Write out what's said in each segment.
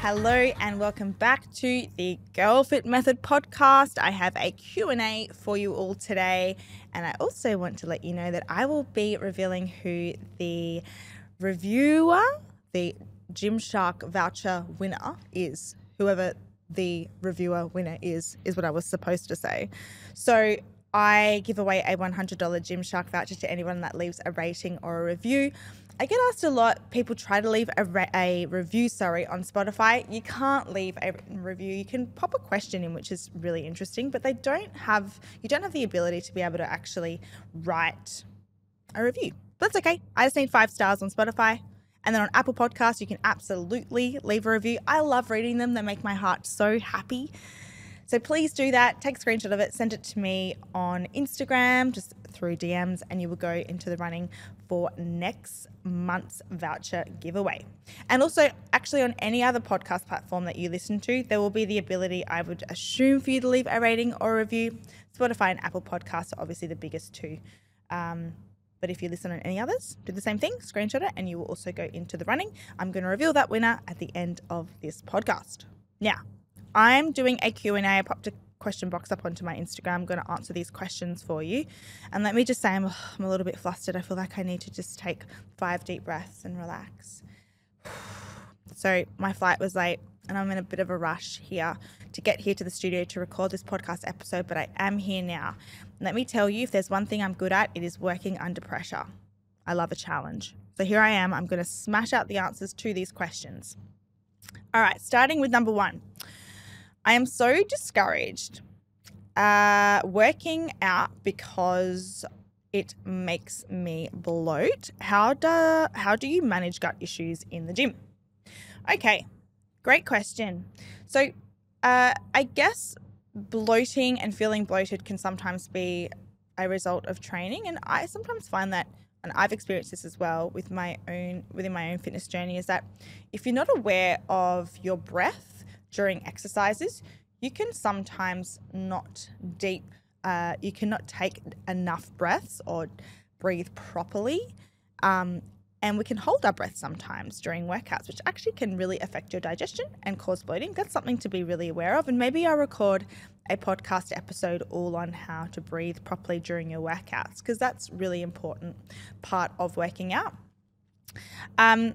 Hello and welcome back to the Girl Fit Method podcast. I have a Q&A for you all today and I also want to let you know that I will be revealing who the reviewer, the Gymshark voucher winner is. Whoever the reviewer winner is is what I was supposed to say. So I give away a $100 Gymshark voucher to anyone that leaves a rating or a review. I get asked a lot. People try to leave a, re- a review, sorry, on Spotify. You can't leave a review. You can pop a question in, which is really interesting, but they don't have. You don't have the ability to be able to actually write a review. But that's okay. I just need five stars on Spotify. And then on Apple Podcasts, you can absolutely leave a review. I love reading them, they make my heart so happy. So please do that. Take a screenshot of it, send it to me on Instagram, just through DMs, and you will go into the running for next month's voucher giveaway. And also, actually, on any other podcast platform that you listen to, there will be the ability, I would assume, for you to leave a rating or a review. Spotify and Apple Podcasts are obviously the biggest two. Um, but if you listen on any others, do the same thing, screenshot it, and you will also go into the running. I'm going to reveal that winner at the end of this podcast. Now, I'm doing a Q&A. I popped a question box up onto my Instagram. I'm going to answer these questions for you. And let me just say, I'm, I'm a little bit flustered. I feel like I need to just take five deep breaths and relax. So, my flight was late, and I'm in a bit of a rush here to get here to the studio to record this podcast episode, but I am here now. Let me tell you, if there's one thing I'm good at, it is working under pressure. I love a challenge. So, here I am. I'm going to smash out the answers to these questions. All right, starting with number one. I am so discouraged uh, working out because it makes me bloat. How do how do you manage gut issues in the gym? Okay, great question. So, uh, I guess bloating and feeling bloated can sometimes be a result of training, and I sometimes find that, and I've experienced this as well with my own within my own fitness journey, is that if you're not aware of your breath during exercises, you can sometimes not deep, uh, you cannot take enough breaths or breathe properly. Um, and we can hold our breath sometimes during workouts, which actually can really affect your digestion and cause bloating. That's something to be really aware of. And maybe I'll record a podcast episode all on how to breathe properly during your workouts, because that's really important part of working out. Um,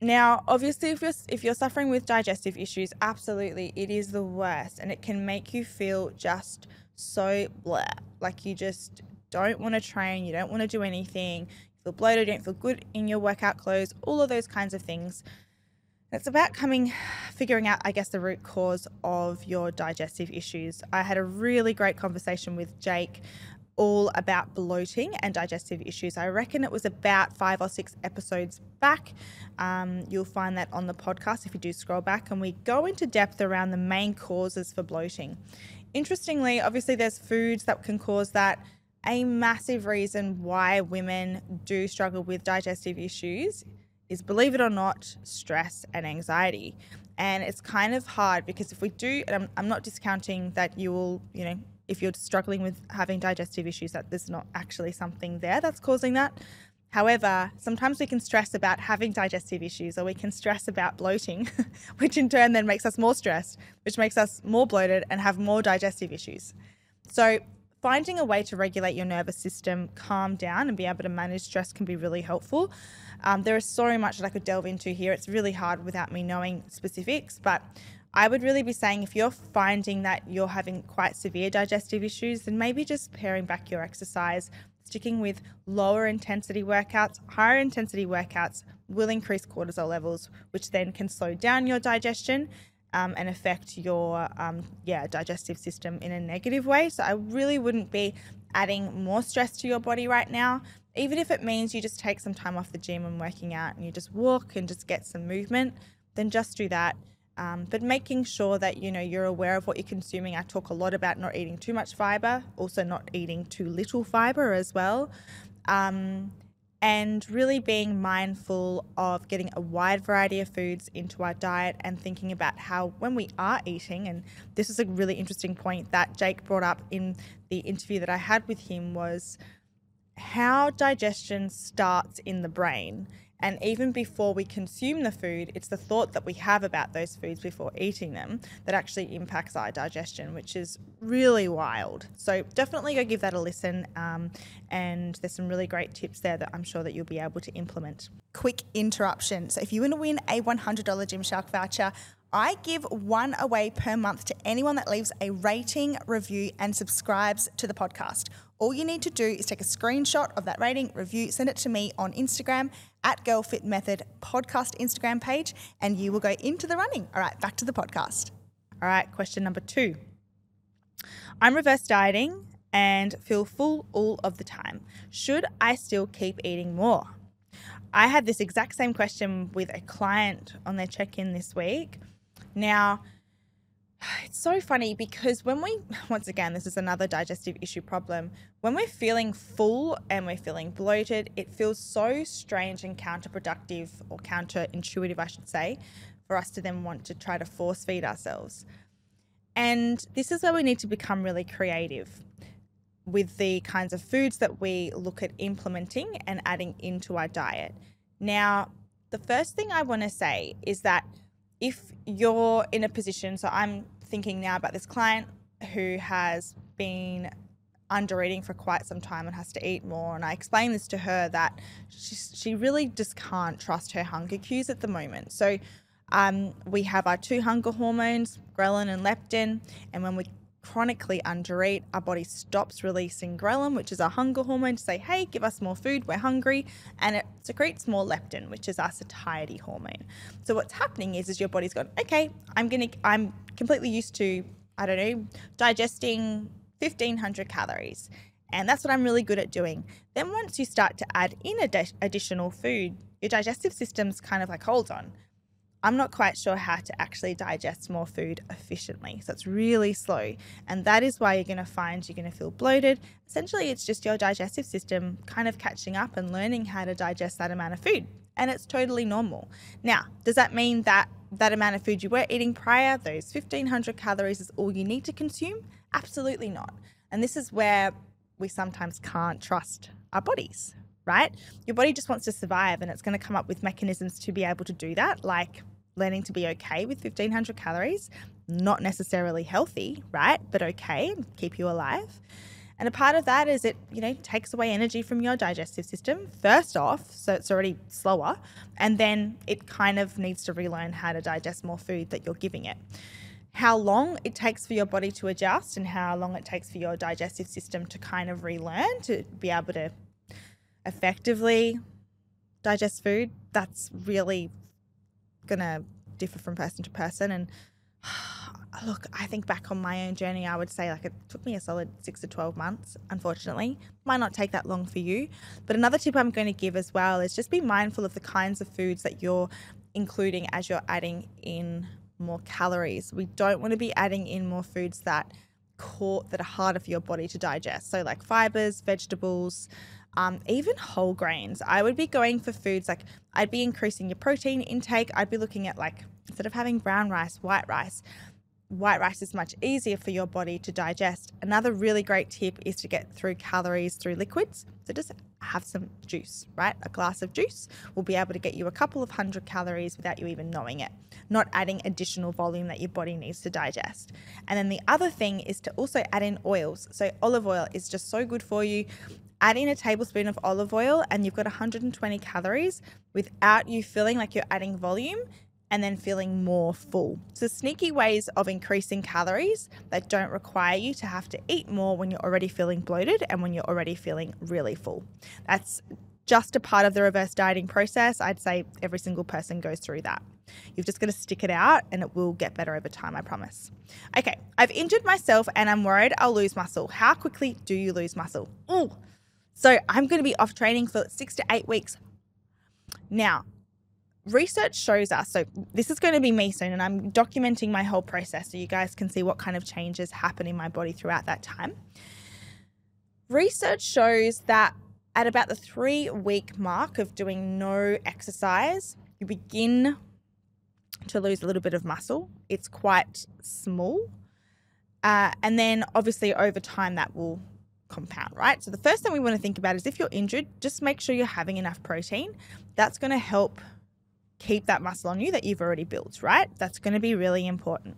now, obviously, if you're if you're suffering with digestive issues, absolutely, it is the worst, and it can make you feel just so blah, like you just don't want to train, you don't want to do anything, you feel bloated, you don't feel good in your workout clothes, all of those kinds of things. It's about coming, figuring out, I guess, the root cause of your digestive issues. I had a really great conversation with Jake all about bloating and digestive issues. I reckon it was about five or six episodes back. Um, you'll find that on the podcast if you do scroll back, and we go into depth around the main causes for bloating. Interestingly, obviously, there's foods that can cause that. A massive reason why women do struggle with digestive issues is, believe it or not, stress and anxiety. And it's kind of hard because if we do, I'm, I'm not discounting that you will, you know, if you're struggling with having digestive issues, that there's not actually something there that's causing that. However, sometimes we can stress about having digestive issues or we can stress about bloating, which in turn then makes us more stressed, which makes us more bloated and have more digestive issues. So, finding a way to regulate your nervous system, calm down, and be able to manage stress can be really helpful. Um, there is so much that I could delve into here. It's really hard without me knowing specifics, but I would really be saying if you're finding that you're having quite severe digestive issues, then maybe just paring back your exercise, sticking with lower intensity workouts. Higher intensity workouts will increase cortisol levels, which then can slow down your digestion um, and affect your um, yeah digestive system in a negative way. So I really wouldn't be adding more stress to your body right now. Even if it means you just take some time off the gym and working out and you just walk and just get some movement, then just do that. Um, but making sure that you know you're aware of what you're consuming. I talk a lot about not eating too much fiber, also not eating too little fiber as well. Um, and really being mindful of getting a wide variety of foods into our diet and thinking about how when we are eating and this is a really interesting point that Jake brought up in the interview that I had with him was how digestion starts in the brain and even before we consume the food, it's the thought that we have about those foods before eating them that actually impacts our digestion, which is really wild. So definitely go give that a listen. Um, and there's some really great tips there that I'm sure that you'll be able to implement. Quick interruption. So if you want to win a $100 Gymshark voucher, I give one away per month to anyone that leaves a rating, review, and subscribes to the podcast. All you need to do is take a screenshot of that rating, review, send it to me on Instagram at GirlFit Method podcast Instagram page, and you will go into the running. All right, back to the podcast. All right, question number two. I'm reverse dieting and feel full all of the time. Should I still keep eating more? I had this exact same question with a client on their check in this week. Now, it's so funny because when we, once again, this is another digestive issue problem. When we're feeling full and we're feeling bloated, it feels so strange and counterproductive or counterintuitive, I should say, for us to then want to try to force feed ourselves. And this is where we need to become really creative with the kinds of foods that we look at implementing and adding into our diet. Now, the first thing I want to say is that if you're in a position, so I'm thinking now about this client who has been under eating for quite some time and has to eat more. And I explained this to her that she, really just can't trust her hunger cues at the moment. So um, we have our two hunger hormones, ghrelin and leptin. And when we chronically undereat, our body stops releasing ghrelin, which is our hunger hormone, to say, hey, give us more food, we're hungry. And it secretes more leptin, which is our satiety hormone. So what's happening is, is your body's gone, okay, I'm gonna, I'm completely used to, I don't know, digesting 1500 calories. And that's what I'm really good at doing. Then once you start to add in ad- additional food, your digestive system's kind of like, hold on, I'm not quite sure how to actually digest more food efficiently. So it's really slow. And that is why you're going to find you're going to feel bloated. Essentially, it's just your digestive system kind of catching up and learning how to digest that amount of food. And it's totally normal. Now, does that mean that that amount of food you were eating prior, those 1500 calories, is all you need to consume? Absolutely not. And this is where we sometimes can't trust our bodies, right? Your body just wants to survive and it's going to come up with mechanisms to be able to do that, like learning to be okay with 1500 calories, not necessarily healthy, right? But okay, keep you alive. And a part of that is it, you know, takes away energy from your digestive system, first off, so it's already slower, and then it kind of needs to relearn how to digest more food that you're giving it. How long it takes for your body to adjust and how long it takes for your digestive system to kind of relearn to be able to effectively digest food, that's really going to differ from person to person. And look, I think back on my own journey, I would say like it took me a solid six to 12 months, unfortunately. Might not take that long for you. But another tip I'm going to give as well is just be mindful of the kinds of foods that you're including as you're adding in more calories. We don't want to be adding in more foods that caught that are harder for your body to digest. So like fibers, vegetables, um, even whole grains. I would be going for foods like I'd be increasing your protein intake. I'd be looking at like instead of having brown rice, white rice. White rice is much easier for your body to digest. Another really great tip is to get through calories through liquids. So just have some juice, right? A glass of juice will be able to get you a couple of hundred calories without you even knowing it, not adding additional volume that your body needs to digest. And then the other thing is to also add in oils. So olive oil is just so good for you add in a tablespoon of olive oil and you've got 120 calories without you feeling like you're adding volume and then feeling more full. So, sneaky ways of increasing calories that don't require you to have to eat more when you're already feeling bloated and when you're already feeling really full. That's just a part of the reverse dieting process. I'd say every single person goes through that. You've just got to stick it out and it will get better over time, I promise. Okay, I've injured myself and I'm worried I'll lose muscle. How quickly do you lose muscle? Ooh, so I'm going to be off training for six to eight weeks. Now, research shows us so this is going to be me soon and i'm documenting my whole process so you guys can see what kind of changes happen in my body throughout that time research shows that at about the three week mark of doing no exercise, you begin to lose a little bit of muscle. It's quite small. Uh, and then obviously over time that will compound, right? So the first thing we want to think about is if you're injured, just make sure you're having enough protein. That's going to help keep that muscle on you that you've already built, right? That's going to be really important.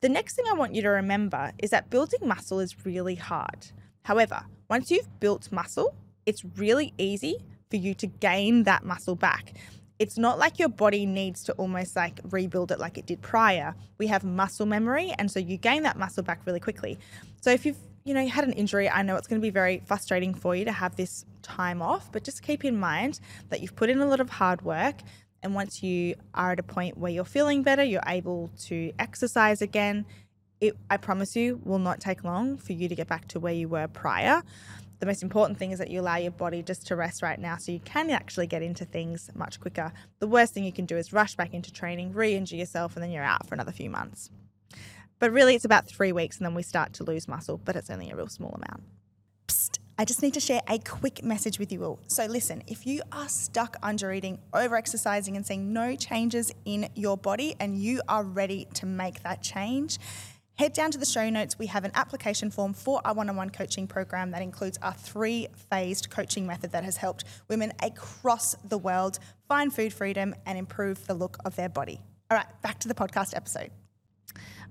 The next thing I want you to remember is that building muscle is really hard. However, once you've built muscle, it's really easy for you to gain that muscle back. It's not like your body needs to almost like rebuild it like it did prior. We have muscle memory, and so you gain that muscle back really quickly. So if you've you know, you had an injury, I know it's going to be very frustrating for you to have this time off, but just keep in mind that you've put in a lot of hard work. And once you are at a point where you're feeling better, you're able to exercise again, it, I promise you, will not take long for you to get back to where you were prior. The most important thing is that you allow your body just to rest right now so you can actually get into things much quicker. The worst thing you can do is rush back into training, re injure yourself, and then you're out for another few months. But really, it's about three weeks and then we start to lose muscle, but it's only a real small amount. Psst, I just need to share a quick message with you all. So, listen, if you are stuck under eating, over exercising, and seeing no changes in your body, and you are ready to make that change, head down to the show notes. We have an application form for our one on one coaching program that includes our three phased coaching method that has helped women across the world find food freedom and improve the look of their body. All right, back to the podcast episode.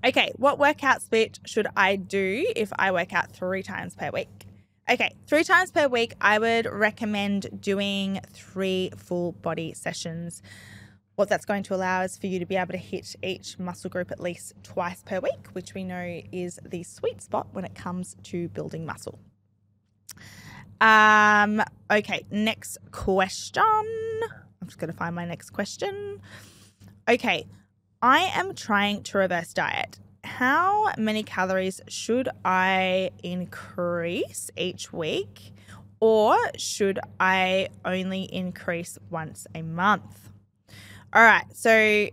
Okay, what workout split should I do if I work out three times per week? Okay, three times per week, I would recommend doing three full body sessions. What that's going to allow is for you to be able to hit each muscle group at least twice per week, which we know is the sweet spot when it comes to building muscle. Um, okay, next question. I'm just going to find my next question. Okay, I am trying to reverse diet. How many calories should I increase each week? Or should I only increase once a month? All right, so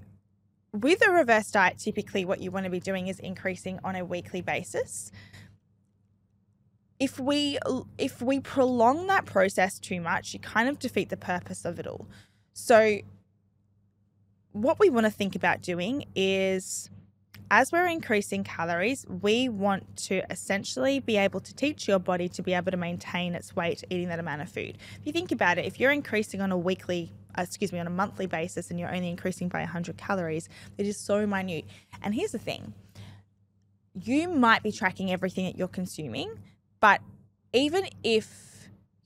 with a reverse diet, typically what you want to be doing is increasing on a weekly basis. If we if we prolong that process too much, you kind of defeat the purpose of it all. So what we want to think about doing is as we're increasing calories, we want to essentially be able to teach your body to be able to maintain its weight eating that amount of food. If you think about it, if you're increasing on a weekly, uh, excuse me, on a monthly basis and you're only increasing by 100 calories, it is so minute. And here's the thing you might be tracking everything that you're consuming, but even if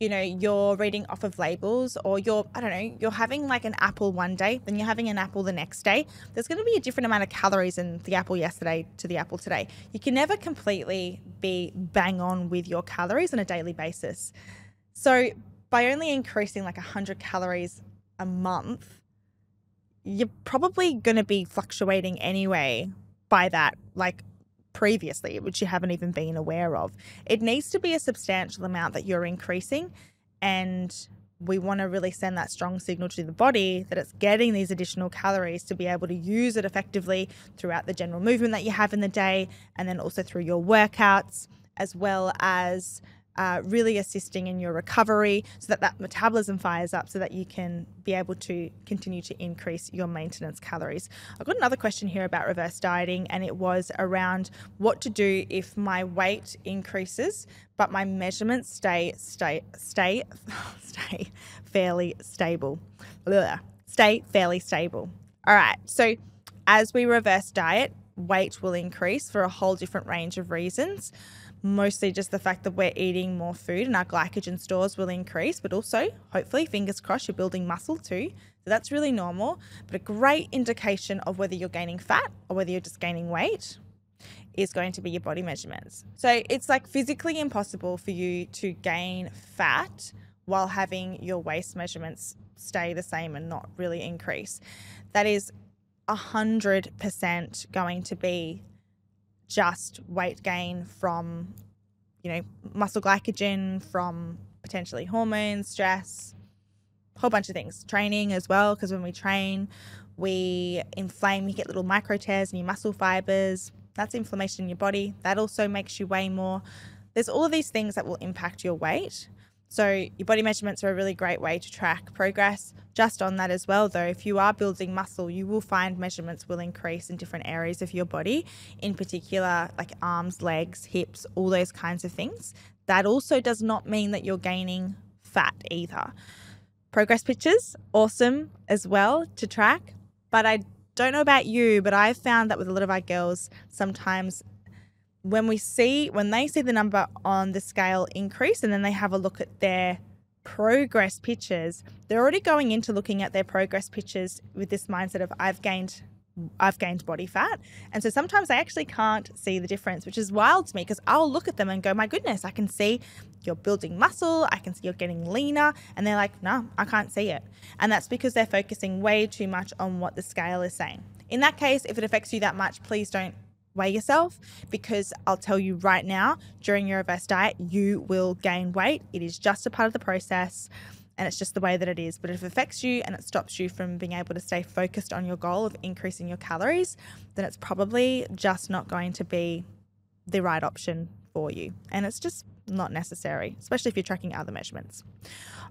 you know, you're reading off of labels or you're, I don't know, you're having like an apple one day, then you're having an apple the next day, there's going to be a different amount of calories in the apple yesterday to the apple today. You can never completely be bang on with your calories on a daily basis. So by only increasing like 100 calories a month, you're probably going to be fluctuating anyway by that, like previously, which you haven't even been aware of. It needs to be a substantial amount that you're increasing. And we want to really send that strong signal to the body that it's getting these additional calories to be able to use it effectively throughout the general movement that you have in the day and then also through your workouts, as well as uh, really assisting in your recovery so that that metabolism fires up so that you can be able to continue to increase your maintenance calories. I've got another question here about reverse dieting, and it was around what to do if my weight increases but my measurements stay stay stay stay fairly stable. Blah, stay fairly stable. All right, so as we reverse diet, weight will increase for a whole different range of reasons mostly just the fact that we're eating more food and our glycogen stores will increase, but also, hopefully, fingers crossed, you're building muscle too. So that's really normal, but a great indication of whether you're gaining fat or whether you're just gaining weight is going to be your body measurements. So it's like physically impossible for you to gain fat while having your waist measurements stay the same and not really increase. That is 100% going to be just weight gain from, you know, muscle glycogen, from potentially hormones, stress, a whole bunch of things. Training as well, because when we train, we inflame, you get little micro tears in your muscle fibers. That's inflammation in your body. That also makes you weigh more. There's all of these things that will impact your weight. So, your body measurements are a really great way to track progress. Just on that as well, though, if you are building muscle, you will find measurements will increase in different areas of your body, in particular, like arms, legs, hips, all those kinds of things. That also does not mean that you're gaining fat either. Progress pictures, awesome as well to track. But I don't know about you, but I've found that with a lot of our girls, sometimes when we see when they see the number on the scale increase and then they have a look at their progress pictures they're already going into looking at their progress pictures with this mindset of i've gained I've gained body fat. And so sometimes I actually can't see the difference, which is wild to me because I'll look at them and go, my goodness, I can see you're building muscle. I can see you're getting leaner. And they're like, no, I can't see it. And that's because they're focusing way too much on what the scale is saying. In that case, if it affects you that much, please don't weigh yourself because I'll tell you right now during your reverse diet, you will gain weight. It is just a part of the process and it's just the way that it is. But if it affects you and it stops you from being able to stay focused on your goal of increasing your calories, then it's probably just not going to be the right option for you. And it's just not necessary, especially if you're tracking other measurements.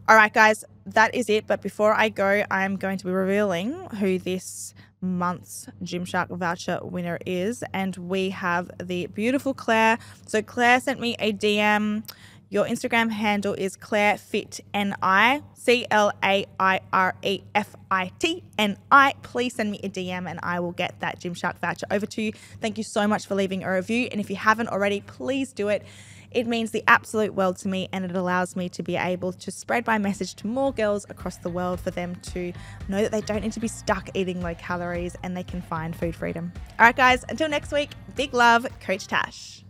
All right, guys, that is it. But before I go, I'm going to be revealing who this month's Gymshark voucher winner is. And we have the beautiful Claire. So Claire sent me a DM. Your Instagram handle is Claire Fit N I C L A I R E F I T N I. Please send me a DM and I will get that Gymshark voucher over to you. Thank you so much for leaving a review. And if you haven't already, please do it. It means the absolute world to me and it allows me to be able to spread my message to more girls across the world for them to know that they don't need to be stuck eating low calories and they can find food freedom. All right, guys, until next week, big love, Coach Tash.